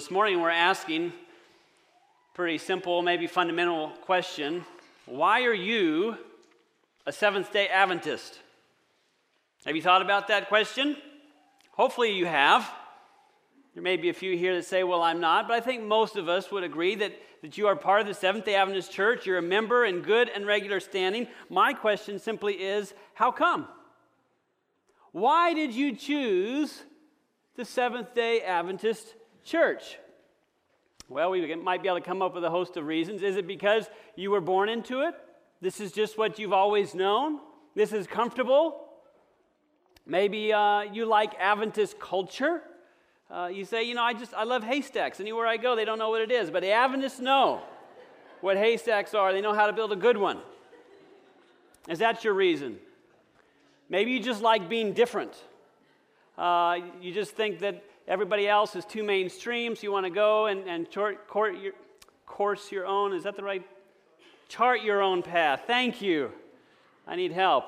this morning we're asking pretty simple, maybe fundamental question. Why are you a Seventh day Adventist? Have you thought about that question? Hopefully you have. There may be a few here that say, well, I'm not, but I think most of us would agree that, that you are part of the Seventh day Adventist Church. You're a member in good and regular standing. My question simply is, how come? Why did you choose the Seventh day Adventist Church? Well, we might be able to come up with a host of reasons. Is it because you were born into it? This is just what you've always known? This is comfortable? Maybe uh, you like Adventist culture? Uh, you say, you know, I just, I love haystacks. Anywhere I go, they don't know what it is. But the Adventists know what haystacks are, they know how to build a good one. Is that your reason? Maybe you just like being different. Uh, you just think that everybody else is too mainstream, so you want to go and, and chart, court your, course your own. Is that the right? Chart your own path. Thank you. I need help.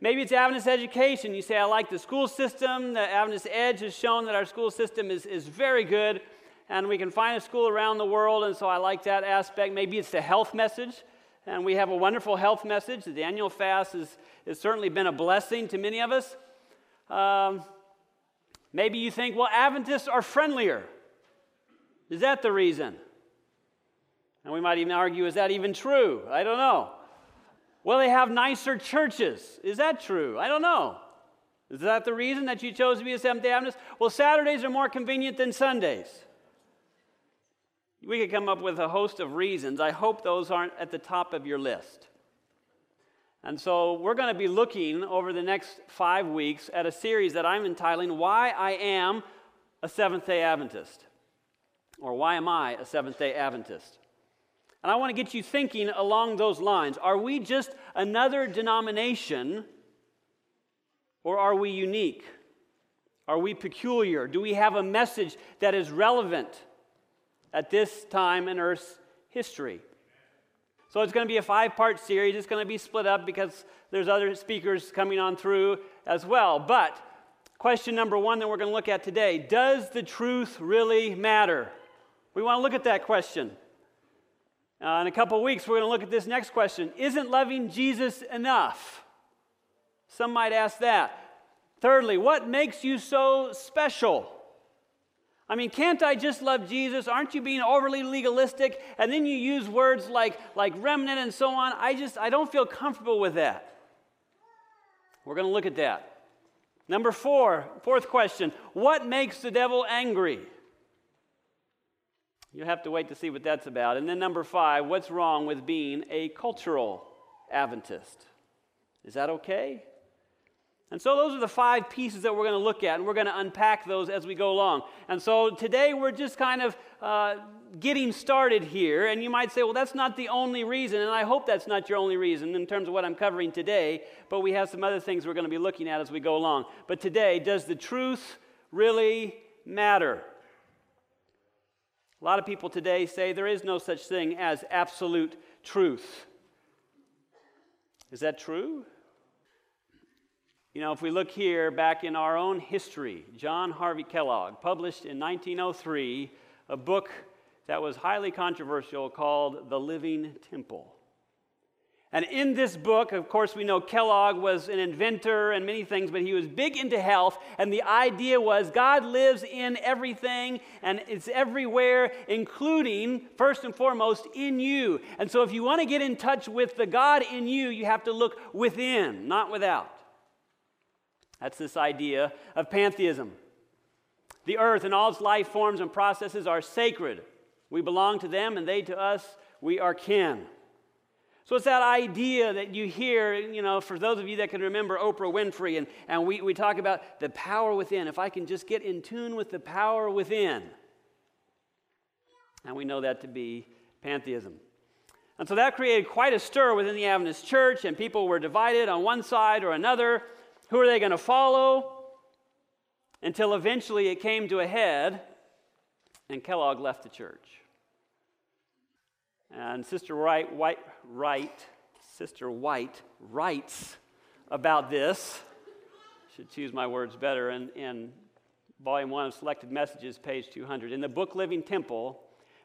Maybe it's Adventist education. You say, I like the school system. The Adventist Edge has shown that our school system is, is very good, and we can find a school around the world, and so I like that aspect. Maybe it's the health message, and we have a wonderful health message. The Daniel fast is, has certainly been a blessing to many of us. Um, maybe you think, well, Adventists are friendlier. Is that the reason? And we might even argue, is that even true? I don't know. Well, they have nicer churches. Is that true? I don't know. Is that the reason that you chose to be a Seventh day Adventist? Well, Saturdays are more convenient than Sundays. We could come up with a host of reasons. I hope those aren't at the top of your list. And so we're going to be looking over the next five weeks at a series that I'm entitling Why I Am a Seventh day Adventist. Or Why Am I a Seventh day Adventist? And I want to get you thinking along those lines. Are we just another denomination or are we unique? Are we peculiar? Do we have a message that is relevant at this time in Earth's history? So it's going to be a five part series. It's going to be split up because there's other speakers coming on through as well. But question number one that we're going to look at today Does the truth really matter? We want to look at that question. Uh, in a couple weeks, we're going to look at this next question Isn't loving Jesus enough? Some might ask that. Thirdly, what makes you so special? I mean, can't I just love Jesus? Aren't you being overly legalistic? And then you use words like, like remnant and so on. I just, I don't feel comfortable with that. We're going to look at that. Number four, fourth question What makes the devil angry? You have to wait to see what that's about. And then number five, what's wrong with being a cultural Adventist? Is that okay? And so, those are the five pieces that we're going to look at, and we're going to unpack those as we go along. And so, today we're just kind of uh, getting started here. And you might say, well, that's not the only reason. And I hope that's not your only reason in terms of what I'm covering today. But we have some other things we're going to be looking at as we go along. But today, does the truth really matter? A lot of people today say there is no such thing as absolute truth. Is that true? You know, if we look here back in our own history, John Harvey Kellogg published in 1903 a book that was highly controversial called The Living Temple. And in this book, of course, we know Kellogg was an inventor and many things, but he was big into health. And the idea was God lives in everything and it's everywhere, including, first and foremost, in you. And so if you want to get in touch with the God in you, you have to look within, not without. That's this idea of pantheism. The earth and all its life forms and processes are sacred. We belong to them and they to us. We are kin. So it's that idea that you hear, you know, for those of you that can remember Oprah Winfrey, and, and we, we talk about the power within. If I can just get in tune with the power within. And we know that to be pantheism. And so that created quite a stir within the Adventist church, and people were divided on one side or another. Who are they going to follow? Until eventually it came to a head, and Kellogg left the church. And Sister Wright, White, Wright, Sister White writes about this. Should choose my words better in, in volume 1 of Selected Messages, page 200. In the book Living Temple,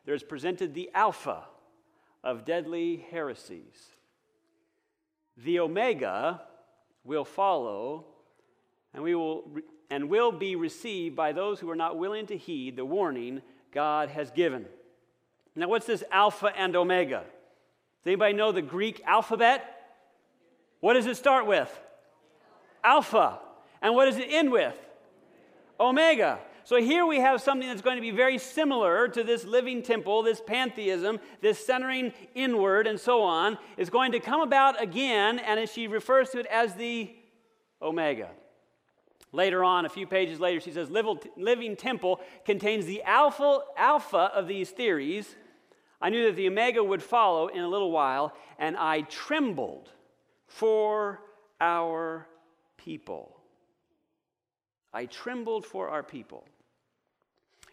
there is presented the Alpha of deadly heresies. The Omega will follow, and, we will, and will be received by those who are not willing to heed the warning God has given. Now, what's this Alpha and Omega? Does anybody know the Greek alphabet? What does it start with? Alpha. And what does it end with? Omega. So here we have something that's going to be very similar to this living temple, this pantheism, this centering inward, and so on, is going to come about again, and she refers to it as the Omega. Later on, a few pages later, she says, Living temple contains the alpha, alpha of these theories. I knew that the Omega would follow in a little while, and I trembled for our people. I trembled for our people.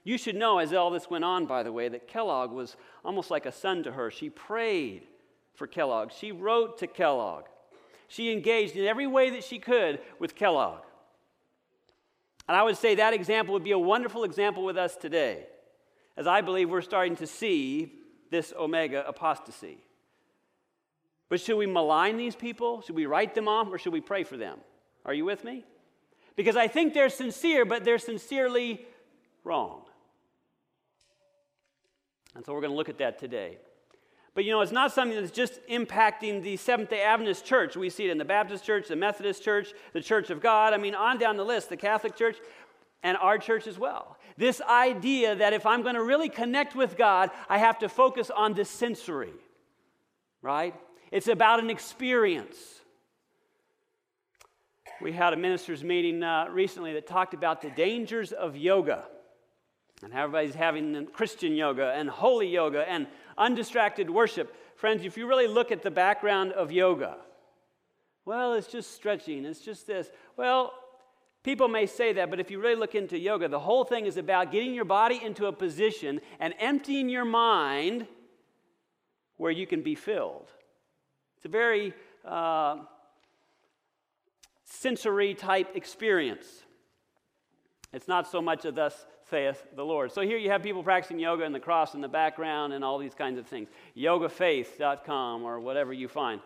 You should know, as all this went on, by the way, that Kellogg was almost like a son to her. She prayed for Kellogg, she wrote to Kellogg, she engaged in every way that she could with Kellogg. And I would say that example would be a wonderful example with us today, as I believe we're starting to see this Omega apostasy. But should we malign these people? Should we write them off or should we pray for them? Are you with me? Because I think they're sincere, but they're sincerely wrong. And so we're going to look at that today. But you know, it's not something that's just impacting the Seventh day Adventist church. We see it in the Baptist church, the Methodist church, the Church of God. I mean, on down the list, the Catholic church, and our church as well. This idea that if I'm going to really connect with God, I have to focus on the sensory, right? It's about an experience. We had a ministers' meeting uh, recently that talked about the dangers of yoga. And everybody's having Christian yoga and holy yoga and undistracted worship. Friends, if you really look at the background of yoga, well, it's just stretching, it's just this. Well, people may say that, but if you really look into yoga, the whole thing is about getting your body into a position and emptying your mind where you can be filled. It's a very uh, sensory type experience. It's not so much of thus saith the Lord. So here you have people practicing yoga and the cross in the background and all these kinds of things. YogaFaith.com or whatever you find.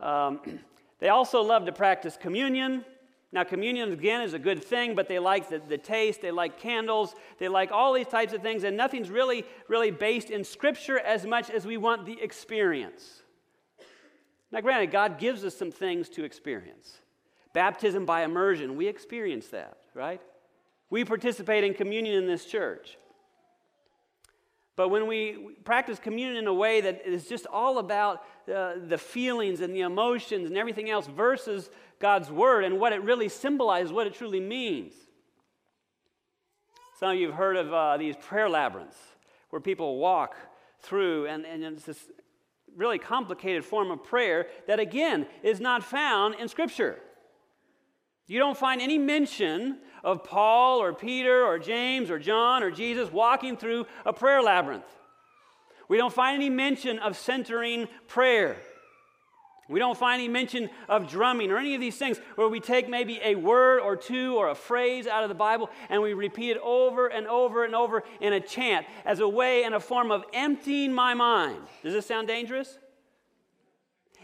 Um, they also love to practice communion. Now, communion, again, is a good thing, but they like the, the taste, they like candles, they like all these types of things, and nothing's really, really based in Scripture as much as we want the experience. Now, granted, God gives us some things to experience. Baptism by immersion, we experience that, right? We participate in communion in this church. But when we practice communion in a way that is just all about uh, the feelings and the emotions and everything else versus God's word and what it really symbolizes, what it truly means. Some of you have heard of uh, these prayer labyrinths where people walk through, and, and it's this really complicated form of prayer that, again, is not found in Scripture. You don't find any mention of Paul or Peter or James or John or Jesus walking through a prayer labyrinth. We don't find any mention of centering prayer. We don't find any mention of drumming or any of these things where we take maybe a word or two or a phrase out of the Bible and we repeat it over and over and over in a chant as a way and a form of emptying my mind. Does this sound dangerous?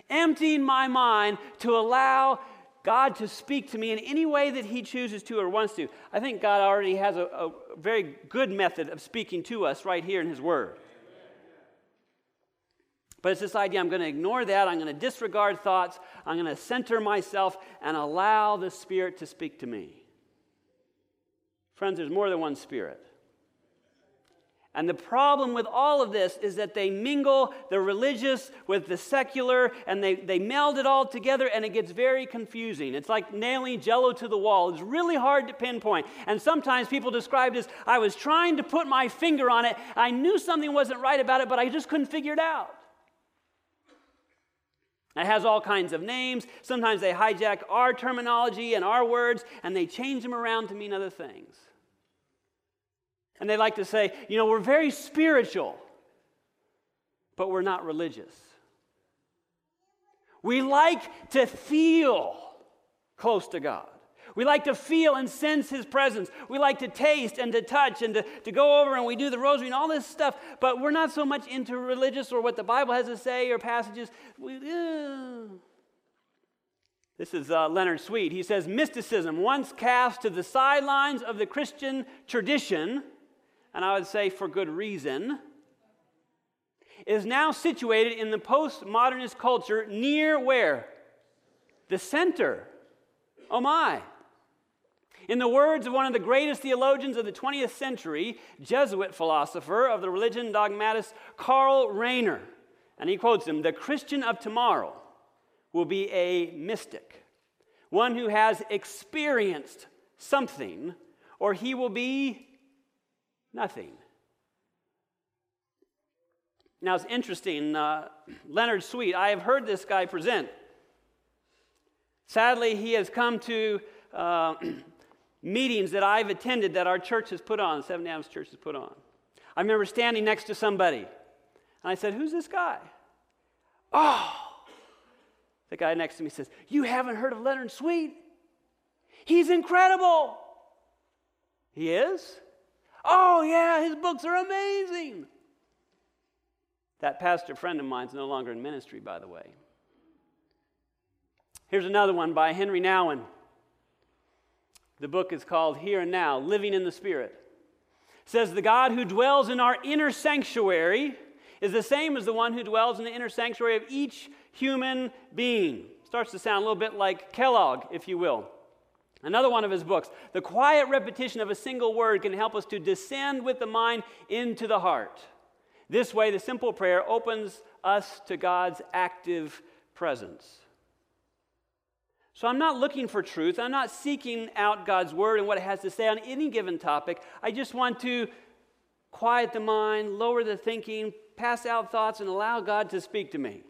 Emptying my mind to allow God to speak to me in any way that He chooses to or wants to. I think God already has a, a very good method of speaking to us right here in His Word. But it's this idea I'm going to ignore that, I'm going to disregard thoughts, I'm going to center myself and allow the Spirit to speak to me. Friends, there's more than one Spirit. And the problem with all of this is that they mingle the religious with the secular and they, they meld it all together and it gets very confusing. It's like nailing jello to the wall. It's really hard to pinpoint. And sometimes people describe as I was trying to put my finger on it. I knew something wasn't right about it, but I just couldn't figure it out. It has all kinds of names. Sometimes they hijack our terminology and our words and they change them around to mean other things. And they like to say, you know, we're very spiritual, but we're not religious. We like to feel close to God. We like to feel and sense His presence. We like to taste and to touch and to, to go over and we do the rosary and all this stuff, but we're not so much into religious or what the Bible has to say or passages. We, uh. This is uh, Leonard Sweet. He says mysticism, once cast to the sidelines of the Christian tradition, and I would say for good reason, is now situated in the postmodernist culture near where? The center. Oh my. In the words of one of the greatest theologians of the 20th century, Jesuit philosopher of the religion dogmatist Karl Rahner, and he quotes him the Christian of tomorrow will be a mystic, one who has experienced something, or he will be nothing. Now it's interesting, uh, Leonard Sweet, I have heard this guy present. Sadly, he has come to uh, meetings that I've attended that our church has put on, Seventh-day Adventist Church has put on. I remember standing next to somebody, and I said, Who's this guy? Oh, the guy next to me says, You haven't heard of Leonard Sweet? He's incredible. He is? Oh, yeah, his books are amazing. That pastor friend of mine is no longer in ministry, by the way. Here's another one by Henri Nouwen. The book is called Here and Now Living in the Spirit. It says, The God who dwells in our inner sanctuary is the same as the one who dwells in the inner sanctuary of each human being. Starts to sound a little bit like Kellogg, if you will. Another one of his books, the quiet repetition of a single word can help us to descend with the mind into the heart. This way, the simple prayer opens us to God's active presence. So I'm not looking for truth. I'm not seeking out God's word and what it has to say on any given topic. I just want to quiet the mind, lower the thinking, pass out thoughts, and allow God to speak to me.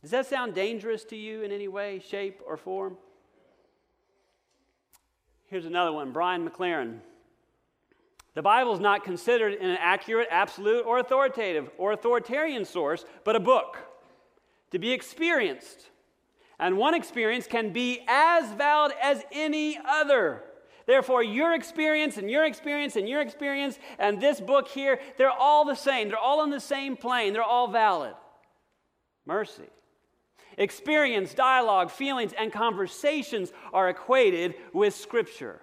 Does that sound dangerous to you in any way, shape, or form? Here's another one Brian McLaren. The Bible is not considered an accurate, absolute, or authoritative or authoritarian source, but a book to be experienced. And one experience can be as valid as any other. Therefore, your experience and your experience and your experience and this book here, they're all the same. They're all on the same plane. They're all valid. Mercy. Experience, dialogue, feelings, and conversations are equated with Scripture.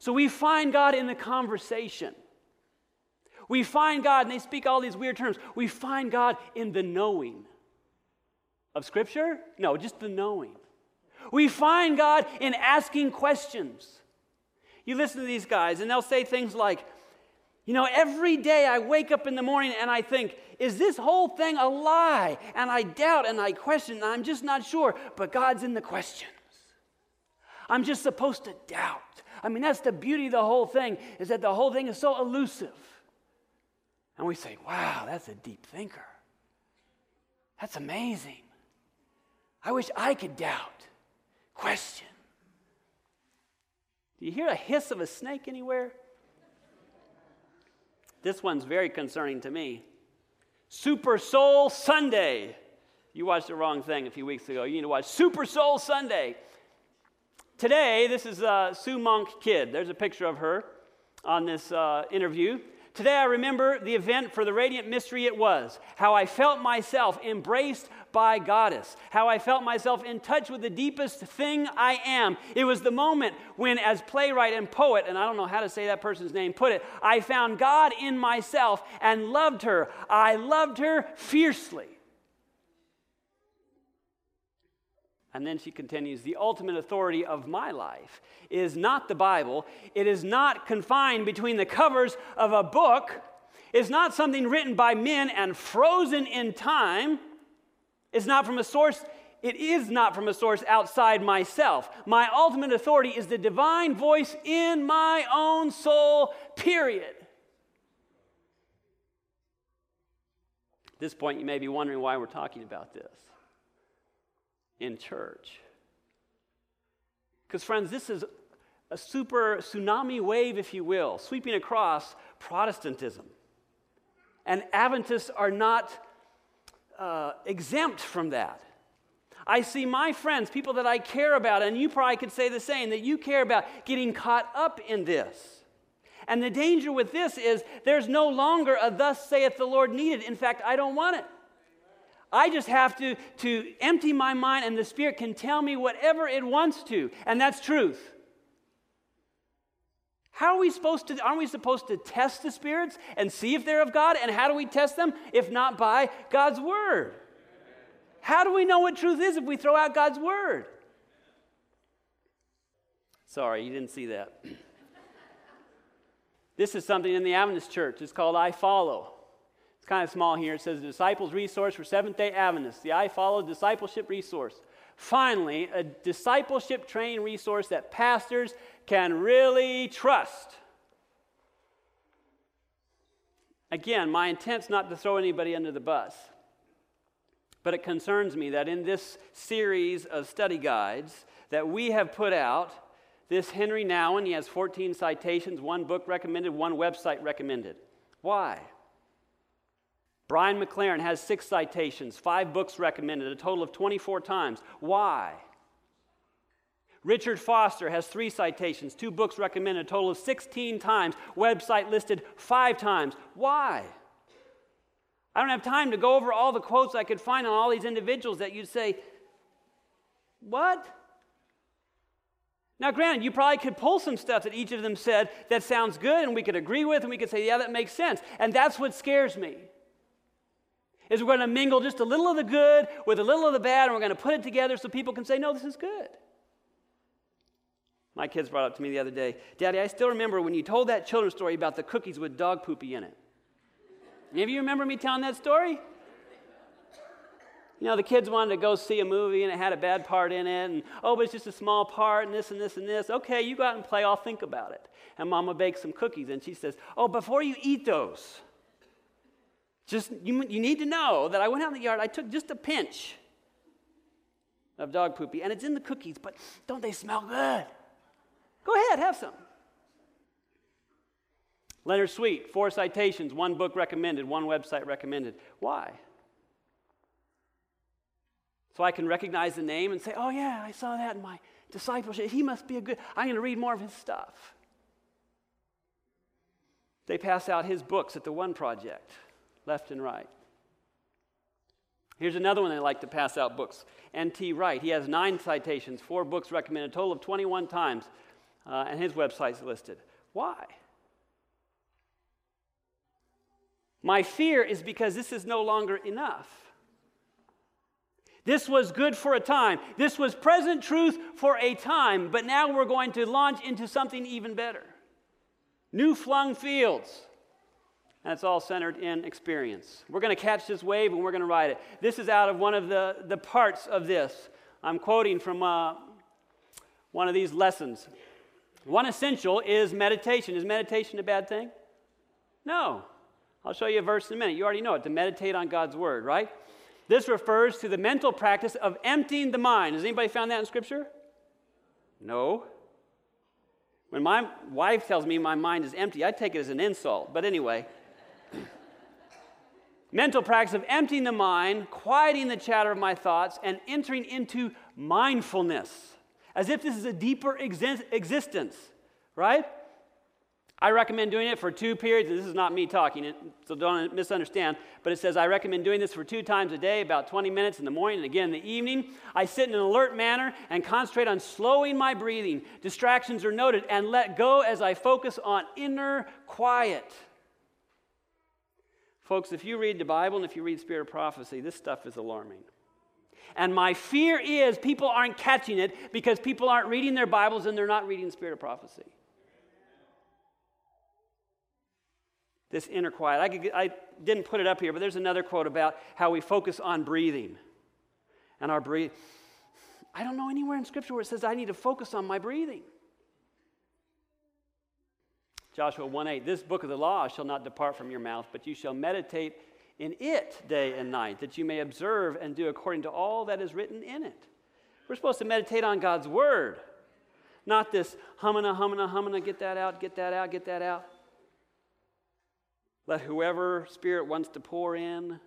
So we find God in the conversation. We find God, and they speak all these weird terms. We find God in the knowing. Of Scripture? No, just the knowing. We find God in asking questions. You listen to these guys, and they'll say things like, you know, every day I wake up in the morning and I think, is this whole thing a lie? And I doubt and I question, and I'm just not sure. But God's in the questions. I'm just supposed to doubt. I mean, that's the beauty of the whole thing, is that the whole thing is so elusive. And we say, wow, that's a deep thinker. That's amazing. I wish I could doubt, question. Do you hear a hiss of a snake anywhere? This one's very concerning to me. Super Soul Sunday. You watched the wrong thing a few weeks ago. You need to watch Super Soul Sunday. Today, this is uh, Sue Monk Kidd. There's a picture of her on this uh, interview. Today, I remember the event for the radiant mystery it was, how I felt myself embraced by Goddess, how I felt myself in touch with the deepest thing I am. It was the moment when, as playwright and poet, and I don't know how to say that person's name, put it, I found God in myself and loved her. I loved her fiercely. And then she continues The ultimate authority of my life is not the Bible. It is not confined between the covers of a book. It's not something written by men and frozen in time. It's not from a source. It is not from a source outside myself. My ultimate authority is the divine voice in my own soul, period. At this point, you may be wondering why we're talking about this in church. Because, friends, this is a super tsunami wave, if you will, sweeping across Protestantism. And Adventists are not uh, exempt from that. I see my friends, people that I care about, and you probably could say the same, that you care about, getting caught up in this. And the danger with this is there's no longer a thus saith the Lord needed. In fact, I don't want it. I just have to, to empty my mind, and the Spirit can tell me whatever it wants to. And that's truth. How are we supposed to, aren't we supposed to test the spirits and see if they're of God? And how do we test them? If not by God's Word. How do we know what truth is if we throw out God's Word? Sorry, you didn't see that. This is something in the Adventist church. It's called I Follow. It's kind of small here. It says Disciples Resource for Seventh day Adventists, the I Follow Discipleship Resource. Finally, a discipleship training resource that pastors can really trust. Again, my intent's not to throw anybody under the bus, but it concerns me that in this series of study guides that we have put out, this Henri Nouwen, he has 14 citations, one book recommended, one website recommended. Why? Brian McLaren has six citations, five books recommended, a total of 24 times. Why? Richard Foster has three citations, two books recommended, a total of 16 times, website listed five times. Why? I don't have time to go over all the quotes I could find on all these individuals that you'd say, What? Now, granted, you probably could pull some stuff that each of them said that sounds good and we could agree with and we could say, yeah, that makes sense. And that's what scares me. Is we're going to mingle just a little of the good with a little of the bad and we're going to put it together so people can say, no, this is good. My kids brought up to me the other day, Daddy, I still remember when you told that children's story about the cookies with dog poopy in it. Any of you remember me telling that story? You know, the kids wanted to go see a movie and it had a bad part in it, and oh, but it's just a small part, and this and this and this. Okay, you go out and play, I'll think about it. And Mama bakes some cookies, and she says, Oh, before you eat those, just you, you need to know that I went out in the yard, I took just a pinch of dog poopy, and it's in the cookies, but don't they smell good? Go ahead, have some. Leonard Sweet, four citations, one book recommended, one website recommended. Why? So I can recognize the name and say, oh, yeah, I saw that in my discipleship. He must be a good, I'm going to read more of his stuff. They pass out his books at the One Project, left and right. Here's another one they like to pass out books. N.T. Wright. He has nine citations, four books recommended, a total of 21 times, uh, and his website's listed. Why? My fear is because this is no longer enough. This was good for a time. This was present truth for a time, but now we're going to launch into something even better. New flung fields. And it's all centered in experience. We're going to catch this wave and we're going to ride it. This is out of one of the, the parts of this. I'm quoting from uh, one of these lessons. One essential is meditation. Is meditation a bad thing? No. I'll show you a verse in a minute. You already know it to meditate on God's word, right? This refers to the mental practice of emptying the mind. Has anybody found that in Scripture? No. When my wife tells me my mind is empty, I take it as an insult. But anyway, mental practice of emptying the mind, quieting the chatter of my thoughts, and entering into mindfulness, as if this is a deeper exi- existence, right? I recommend doing it for two periods. This is not me talking, so don't misunderstand. But it says I recommend doing this for two times a day, about 20 minutes in the morning and again in the evening. I sit in an alert manner and concentrate on slowing my breathing. Distractions are noted and let go as I focus on inner quiet. Folks, if you read the Bible and if you read Spirit of Prophecy, this stuff is alarming. And my fear is people aren't catching it because people aren't reading their Bibles and they're not reading Spirit of Prophecy. this inner quiet. I, could, I didn't put it up here, but there's another quote about how we focus on breathing and our breathing. I don't know anywhere in Scripture where it says I need to focus on my breathing. Joshua 1 8, this book of the law shall not depart from your mouth, but you shall meditate in it day and night, that you may observe and do according to all that is written in it. We're supposed to meditate on God's word, not this humming, humming, humming, get that out, get that out, get that out. Let whoever Spirit wants to pour in.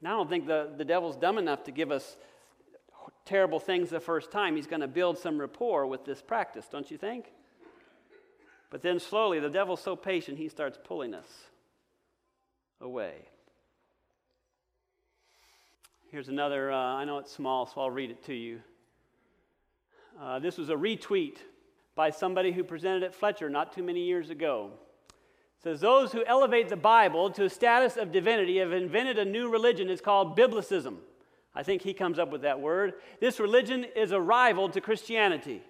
Now, I don't think the, the devil's dumb enough to give us terrible things the first time. He's going to build some rapport with this practice, don't you think? But then slowly, the devil's so patient, he starts pulling us away. Here's another, uh, I know it's small, so I'll read it to you. Uh, this was a retweet by somebody who presented at Fletcher not too many years ago. It says, Those who elevate the Bible to a status of divinity have invented a new religion. It's called Biblicism. I think he comes up with that word. This religion is a rival to Christianity.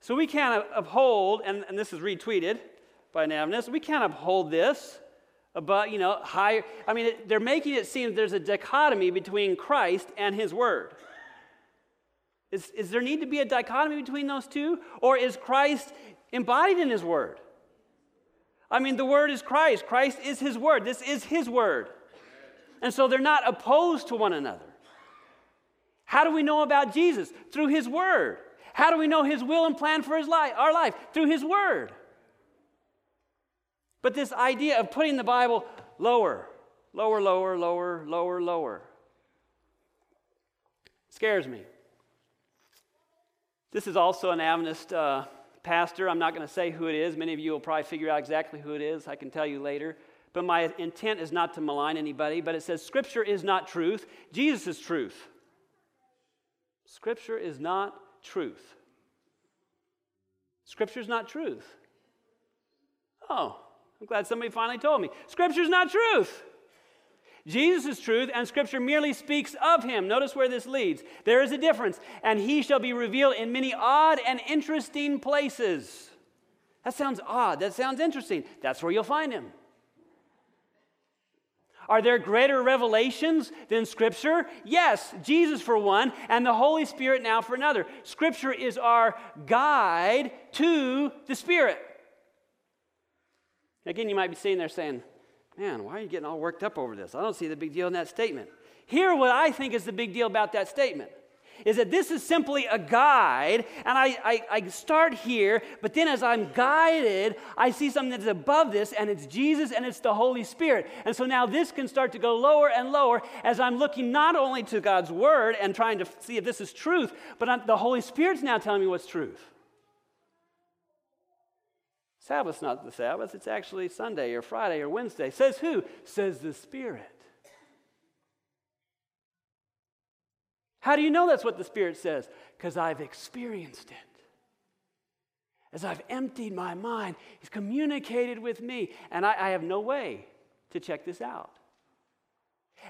So we can't uphold, and, and this is retweeted by Navnus, we can't uphold this about, you know, higher. I mean, they're making it seem there's a dichotomy between Christ and his word. Is, is there need to be a dichotomy between those two? Or is Christ embodied in his word? I mean, the word is Christ. Christ is his word. This is his word. And so they're not opposed to one another. How do we know about Jesus? Through his word. How do we know his will and plan for his life, our life? Through his word. But this idea of putting the Bible lower, lower, lower, lower, lower, lower, scares me. This is also an Adventist uh, pastor. I'm not going to say who it is. Many of you will probably figure out exactly who it is. I can tell you later. But my intent is not to malign anybody, but it says Scripture is not truth, Jesus is truth. Scripture is not truth. Scripture is not truth. Oh, I'm glad somebody finally told me. Scripture is not truth. Jesus is truth, and Scripture merely speaks of him. Notice where this leads. There is a difference, and he shall be revealed in many odd and interesting places. That sounds odd. That sounds interesting. That's where you'll find him. Are there greater revelations than Scripture? Yes, Jesus for one, and the Holy Spirit now for another. Scripture is our guide to the Spirit. Again, you might be sitting there saying, Man, why are you getting all worked up over this? I don't see the big deal in that statement. Here, what I think is the big deal about that statement is that this is simply a guide, and I, I, I, start here, but then as I'm guided, I see something that's above this, and it's Jesus and it's the Holy Spirit. And so now this can start to go lower and lower as I'm looking not only to God's Word and trying to see if this is truth, but I'm, the Holy Spirit's now telling me what's truth. Sabbath's not the Sabbath, it's actually Sunday or Friday or Wednesday. Says who? Says the Spirit. How do you know that's what the Spirit says? Because I've experienced it. As I've emptied my mind, He's communicated with me, and I, I have no way to check this out.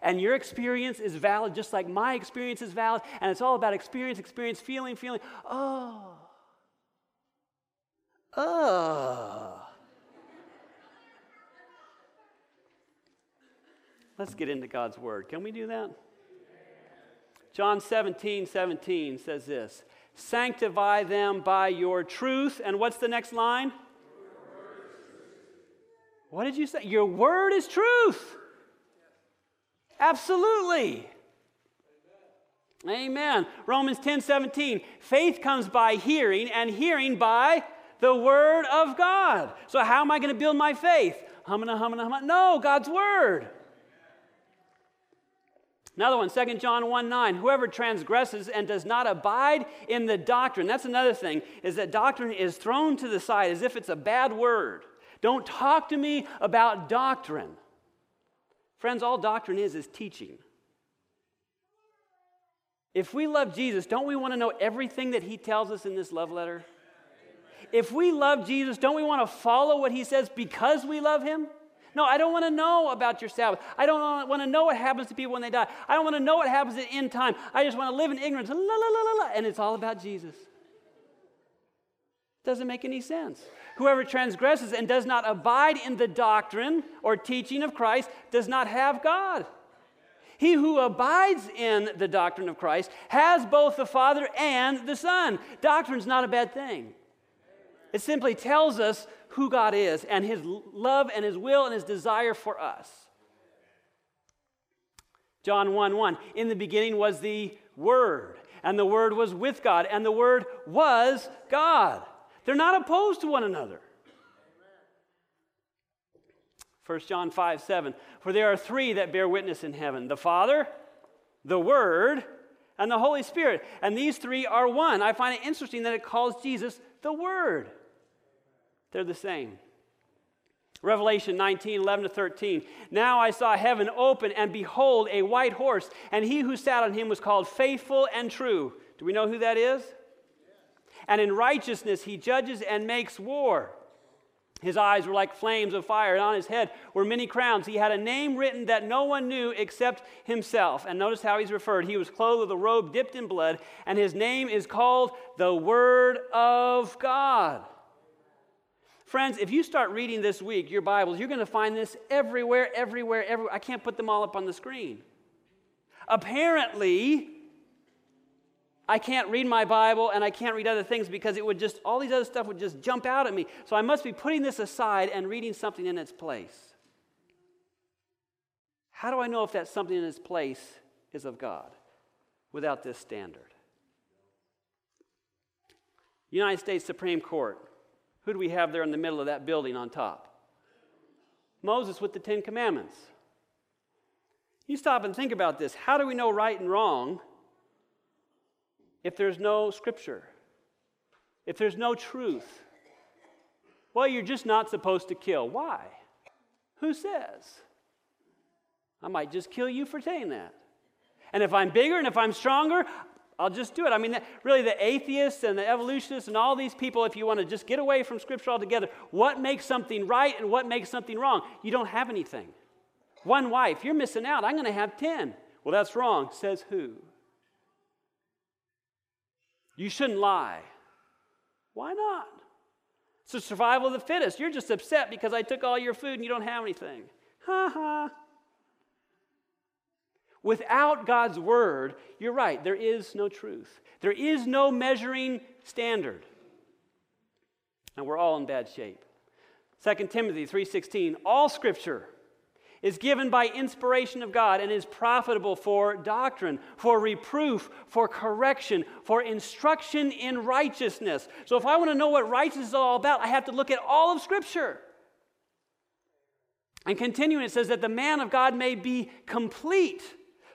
And your experience is valid just like my experience is valid, and it's all about experience, experience, feeling, feeling. Oh, Oh. Let's get into God's Word. Can we do that? John 17, 17 says this Sanctify them by your truth. And what's the next line? What did you say? Your word is truth. Absolutely. Amen. Romans 10 17. Faith comes by hearing, and hearing by the Word of God. So, how am I going to build my faith? Humming, humming, humming. No, God's Word. Another one, 2 John 1 9. Whoever transgresses and does not abide in the doctrine, that's another thing, is that doctrine is thrown to the side as if it's a bad word. Don't talk to me about doctrine. Friends, all doctrine is is teaching. If we love Jesus, don't we want to know everything that he tells us in this love letter? if we love Jesus, don't we want to follow what he says because we love him? No, I don't want to know about your Sabbath. I don't want to know what happens to people when they die. I don't want to know what happens at end time. I just want to live in ignorance. La, la, la, la, la, and it's all about Jesus. Doesn't make any sense. Whoever transgresses and does not abide in the doctrine or teaching of Christ does not have God. He who abides in the doctrine of Christ has both the Father and the Son. Doctrine's not a bad thing. It simply tells us who God is and his love and his will and his desire for us. John 1 1. In the beginning was the Word, and the Word was with God, and the Word was God. They're not opposed to one another. 1 John 5 7. For there are three that bear witness in heaven the Father, the Word, and the Holy Spirit. And these three are one. I find it interesting that it calls Jesus the Word. They're the same. Revelation 19, 11 to 13. Now I saw heaven open, and behold, a white horse, and he who sat on him was called Faithful and True. Do we know who that is? And in righteousness he judges and makes war. His eyes were like flames of fire, and on his head were many crowns. He had a name written that no one knew except himself. And notice how he's referred. He was clothed with a robe dipped in blood, and his name is called the Word of God. Friends, if you start reading this week your Bibles, you're going to find this everywhere, everywhere, everywhere. I can't put them all up on the screen. Apparently, I can't read my Bible and I can't read other things because it would just, all these other stuff would just jump out at me. So I must be putting this aside and reading something in its place. How do I know if that something in its place is of God without this standard? United States Supreme Court who do we have there in the middle of that building on top? Moses with the Ten Commandments. You stop and think about this. How do we know right and wrong if there's no scripture? If there's no truth? Well, you're just not supposed to kill. Why? Who says? I might just kill you for saying that. And if I'm bigger and if I'm stronger, I'll just do it. I mean, really, the atheists and the evolutionists and all these people, if you want to just get away from Scripture altogether, what makes something right and what makes something wrong? You don't have anything. One wife, you're missing out. I'm going to have 10. Well, that's wrong. Says who? You shouldn't lie. Why not? It's the survival of the fittest. You're just upset because I took all your food and you don't have anything. Ha ha. Without God's word, you're right, there is no truth. There is no measuring standard. And we're all in bad shape. 2 Timothy 3:16 All scripture is given by inspiration of God and is profitable for doctrine, for reproof, for correction, for instruction in righteousness. So if I want to know what righteousness is all about, I have to look at all of scripture. And continuing it says that the man of God may be complete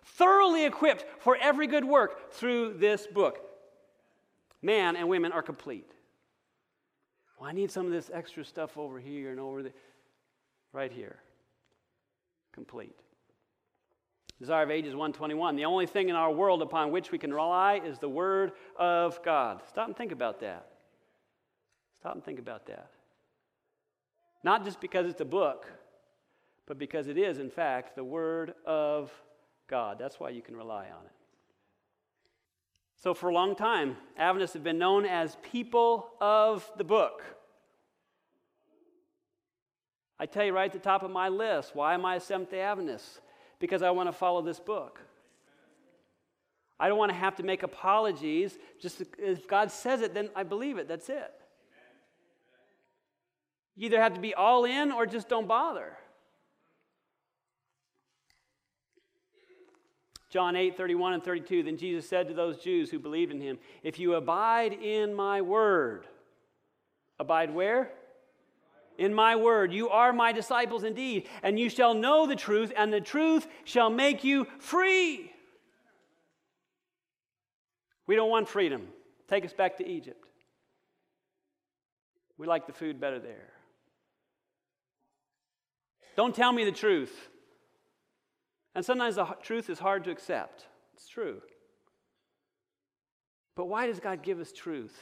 thoroughly equipped for every good work through this book. Man and women are complete. Well, I need some of this extra stuff over here and over there. Right here. Complete. Desire of Ages 121. The only thing in our world upon which we can rely is the Word of God. Stop and think about that. Stop and think about that. Not just because it's a book, but because it is, in fact, the Word of God. That's why you can rely on it. So, for a long time, Adventists have been known as people of the book. I tell you right at the top of my list, why am I a Seventh day Adventist? Because I want to follow this book. I don't want to have to make apologies. Just if God says it, then I believe it. That's it. You either have to be all in or just don't bother. John 8, 31 and 32. Then Jesus said to those Jews who believed in him, If you abide in my word, abide where? In my word, you are my disciples indeed, and you shall know the truth, and the truth shall make you free. We don't want freedom. Take us back to Egypt. We like the food better there. Don't tell me the truth. And sometimes the truth is hard to accept. It's true. But why does God give us truth?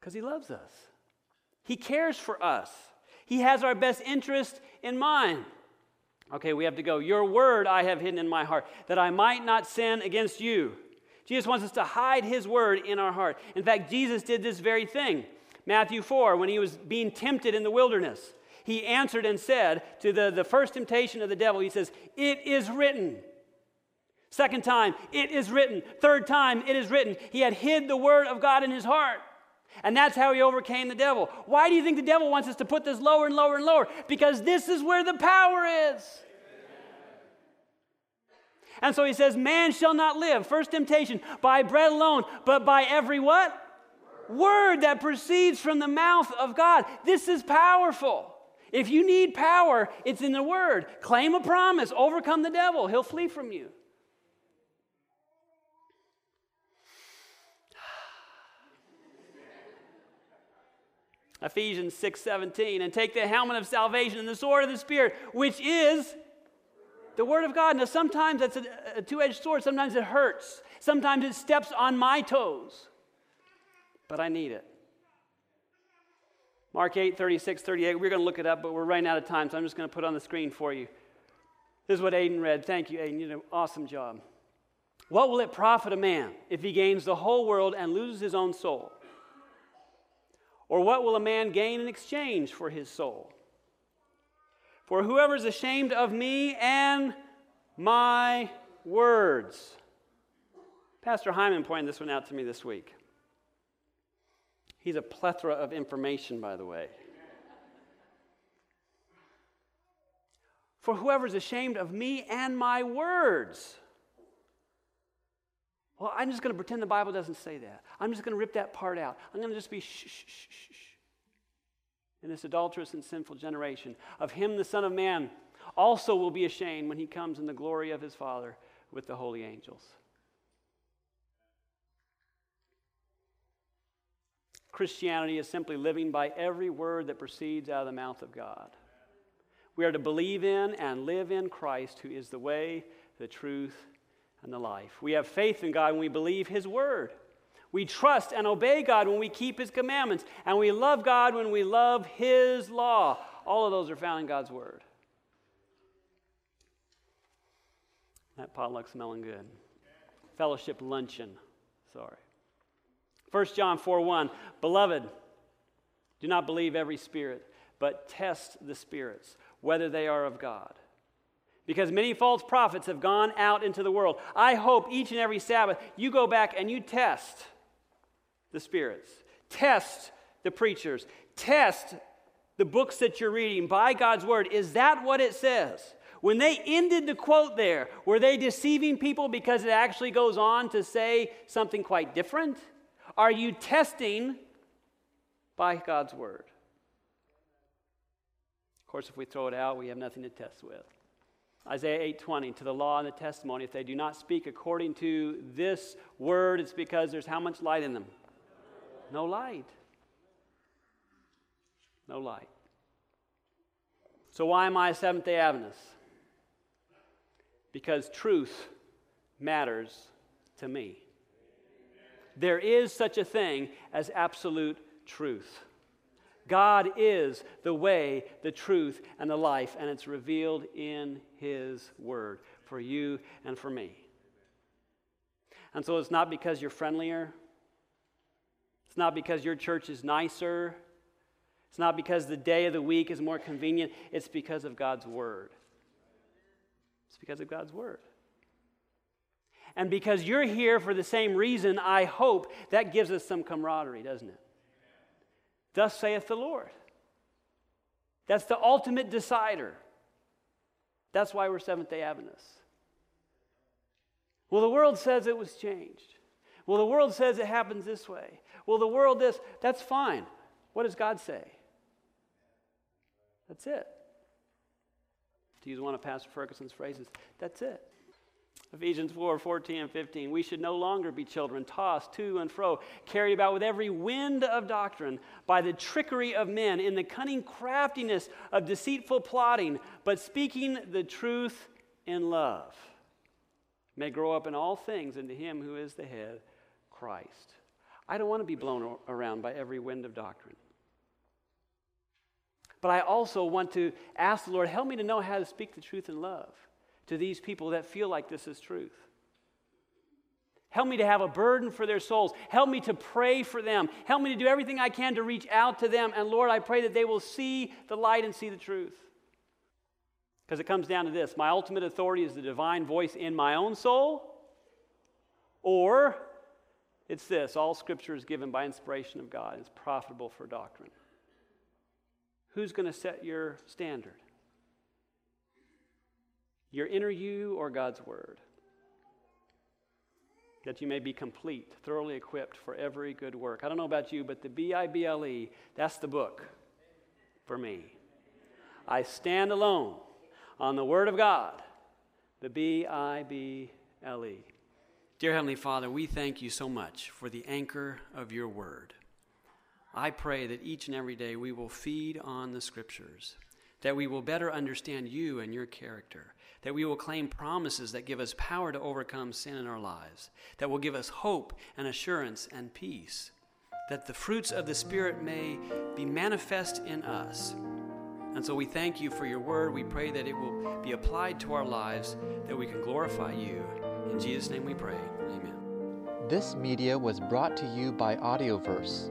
Because He loves us, He cares for us, He has our best interest in mind. Okay, we have to go. Your word I have hidden in my heart, that I might not sin against you. Jesus wants us to hide his word in our heart. In fact, Jesus did this very thing. Matthew 4, when he was being tempted in the wilderness he answered and said to the, the first temptation of the devil, he says, It is written. Second time, it is written. Third time, it is written. He had hid the word of God in his heart. And that's how he overcame the devil. Why do you think the devil wants us to put this lower and lower and lower? Because this is where the power is. And so he says, Man shall not live, first temptation, by bread alone, but by every what? Word that proceeds from the mouth of God. This is powerful. If you need power, it's in the Word. Claim a promise, overcome the devil, he'll flee from you. Ephesians 6 17, and take the helmet of salvation and the sword of the Spirit, which is the Word of God. Now, sometimes that's a, a two edged sword, sometimes it hurts, sometimes it steps on my toes, but I need it. Mark 8 36 38, we're going to look it up, but we're running out of time, so I'm just going to put on the screen for you. This is what Aiden read. Thank you, Aiden. You did an awesome job. What will it profit a man if he gains the whole world and loses his own soul? Or what will a man gain in exchange for his soul? For whoever is ashamed of me and my words. Pastor Hyman pointed this one out to me this week. He's a plethora of information, by the way. For whoever is ashamed of me and my words. Well, I'm just going to pretend the Bible doesn't say that. I'm just going to rip that part out. I'm going to just be shh, shh, shh, shh. In this adulterous and sinful generation, of him the Son of Man also will be ashamed when he comes in the glory of his Father with the holy angels. Christianity is simply living by every word that proceeds out of the mouth of God. We are to believe in and live in Christ, who is the way, the truth, and the life. We have faith in God when we believe His Word. We trust and obey God when we keep His commandments. And we love God when we love His law. All of those are found in God's Word. That potluck's smelling good. Fellowship luncheon. Sorry. 1 John 4 1. Beloved, do not believe every spirit, but test the spirits, whether they are of God because many false prophets have gone out into the world. I hope each and every Sabbath you go back and you test the spirits, test the preachers, test the books that you're reading by God's word. Is that what it says? When they ended the quote there, were they deceiving people because it actually goes on to say something quite different? Are you testing by God's word? Of course, if we throw it out, we have nothing to test with. Isaiah 8:20 to the law and the testimony if they do not speak according to this word it's because there's how much light in them? No light. No light. So why am I a Seventh-day Adventist? Because truth matters to me there is such a thing as absolute truth God is the way, the truth, and the life, and it's revealed in His Word for you and for me. And so it's not because you're friendlier, it's not because your church is nicer, it's not because the day of the week is more convenient, it's because of God's Word. It's because of God's Word. And because you're here for the same reason, I hope that gives us some camaraderie, doesn't it? Thus saith the Lord. That's the ultimate decider. That's why we're Seventh day Adventists. Well, the world says it was changed. Well, the world says it happens this way. Well, the world this. That's fine. What does God say? That's it. To use one of Pastor Ferguson's phrases, that's it. Ephesians 4 14 and 15. We should no longer be children, tossed to and fro, carried about with every wind of doctrine by the trickery of men, in the cunning craftiness of deceitful plotting, but speaking the truth in love, may grow up in all things into Him who is the head, Christ. I don't want to be blown around by every wind of doctrine. But I also want to ask the Lord, help me to know how to speak the truth in love to these people that feel like this is truth. Help me to have a burden for their souls. Help me to pray for them. Help me to do everything I can to reach out to them. And Lord, I pray that they will see the light and see the truth. Because it comes down to this my ultimate authority is the divine voice in my own soul, or it's this all scripture is given by inspiration of God, and it's profitable for doctrine. Who's going to set your standard? Your inner you or God's Word. That you may be complete, thoroughly equipped for every good work. I don't know about you, but the B I B L E, that's the book for me. I stand alone on the Word of God, the B I B L E. Dear Heavenly Father, we thank you so much for the anchor of your Word. I pray that each and every day we will feed on the Scriptures, that we will better understand you and your character, that we will claim promises that give us power to overcome sin in our lives, that will give us hope and assurance and peace, that the fruits of the Spirit may be manifest in us and so we thank you for your word. We pray that it will be applied to our lives, that we can glorify you. In Jesus' name we pray. Amen. This media was brought to you by Audioverse,